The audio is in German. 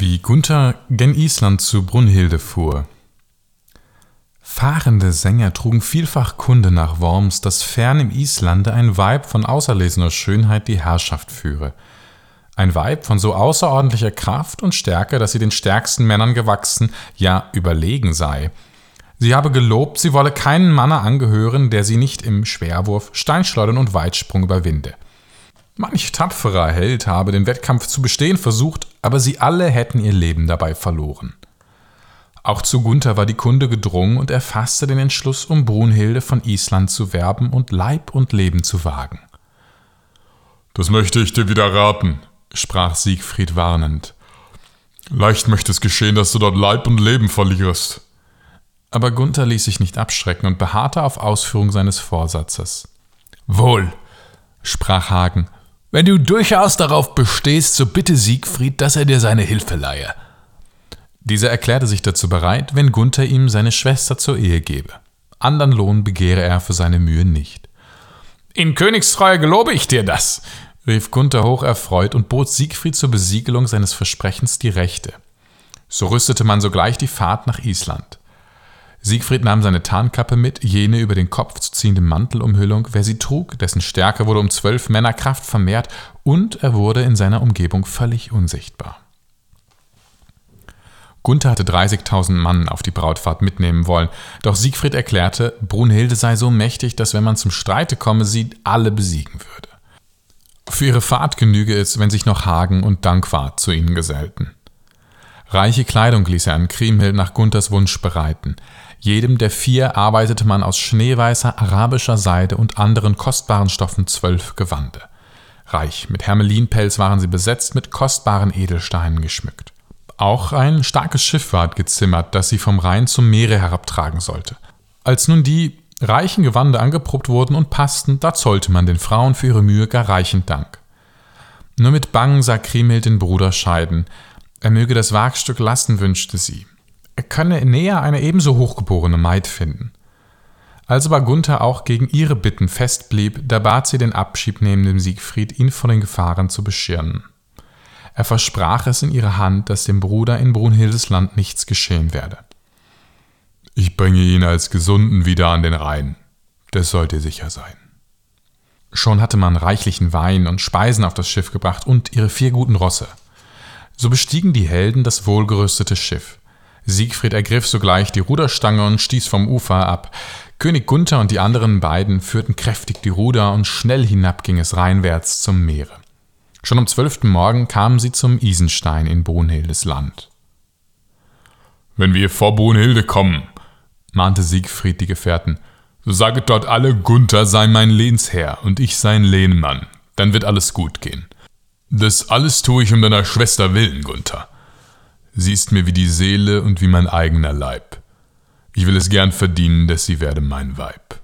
Wie Gunther gen Island zu Brunhilde fuhr. Fahrende Sänger trugen vielfach Kunde nach Worms, dass fern im Islande ein Weib von auserlesener Schönheit die Herrschaft führe. Ein Weib von so außerordentlicher Kraft und Stärke, dass sie den stärksten Männern gewachsen, ja überlegen sei. Sie habe gelobt, sie wolle keinen Manne angehören, der sie nicht im Schwerwurf, Steinschleudern und Weitsprung überwinde. Manch tapferer Held habe den Wettkampf zu bestehen versucht, aber sie alle hätten ihr Leben dabei verloren. Auch zu Gunther war die Kunde gedrungen und er fasste den Entschluss, um Brunhilde von Island zu werben und Leib und Leben zu wagen. Das möchte ich dir wieder raten, sprach Siegfried warnend. Leicht möchte es geschehen, dass du dort Leib und Leben verlierst. Aber Gunther ließ sich nicht abschrecken und beharrte auf Ausführung seines Vorsatzes. Wohl, sprach Hagen, wenn du durchaus darauf bestehst, so bitte Siegfried, dass er dir seine Hilfe leihe. Dieser erklärte sich dazu bereit, wenn Gunther ihm seine Schwester zur Ehe gebe. Andern Lohn begehre er für seine Mühe nicht. In Königstreue gelobe ich dir das, rief Gunther hoch erfreut und bot Siegfried zur Besiegelung seines Versprechens die Rechte. So rüstete man sogleich die Fahrt nach Island. Siegfried nahm seine Tarnkappe mit, jene über den Kopf zu ziehende Mantelumhüllung, wer sie trug, dessen Stärke wurde um zwölf Männer Kraft vermehrt, und er wurde in seiner Umgebung völlig unsichtbar. Gunther hatte 30.000 Mann auf die Brautfahrt mitnehmen wollen, doch Siegfried erklärte, Brunhilde sei so mächtig, dass wenn man zum Streite komme, sie alle besiegen würde. Für ihre Fahrt genüge es, wenn sich noch Hagen und Dankwart zu ihnen gesellten. Reiche Kleidung ließ er an Kriemhild nach Gunthers Wunsch bereiten. Jedem der vier arbeitete man aus schneeweißer arabischer Seide und anderen kostbaren Stoffen zwölf Gewande. Reich mit Hermelinpelz waren sie besetzt, mit kostbaren Edelsteinen geschmückt. Auch ein starkes Schiff ward gezimmert, das sie vom Rhein zum Meere herabtragen sollte. Als nun die reichen Gewande angeprobt wurden und passten, da zollte man den Frauen für ihre Mühe gar reichend Dank. Nur mit Bangen sah Kriemhild den Bruder scheiden, er möge das Wagstück lassen, wünschte sie. Er könne näher eine ebenso hochgeborene Maid finden. Als aber Gunther auch gegen ihre Bitten festblieb, da bat sie den Abschied neben dem Siegfried, ihn vor den Gefahren zu beschirmen. Er versprach es in ihre Hand, dass dem Bruder in Brunhildes Land nichts geschehen werde. Ich bringe ihn als Gesunden wieder an den Rhein. Das sollt ihr sicher sein. Schon hatte man reichlichen Wein und Speisen auf das Schiff gebracht und ihre vier guten Rosse. So bestiegen die Helden das wohlgerüstete Schiff. Siegfried ergriff sogleich die Ruderstange und stieß vom Ufer ab. König Gunther und die anderen beiden führten kräftig die Ruder und schnell hinab ging es reinwärts zum Meere. Schon am zwölften Morgen kamen sie zum Isenstein in Brunhildes Land. Wenn wir vor Brunhilde kommen, mahnte Siegfried die Gefährten, so saget dort alle, Gunther sei mein Lehnsherr und ich sein Lehnmann, dann wird alles gut gehen. Das alles tue ich um deiner Schwester willen, Gunther. Sie ist mir wie die Seele und wie mein eigener Leib. Ich will es gern verdienen, dass sie werde mein Weib.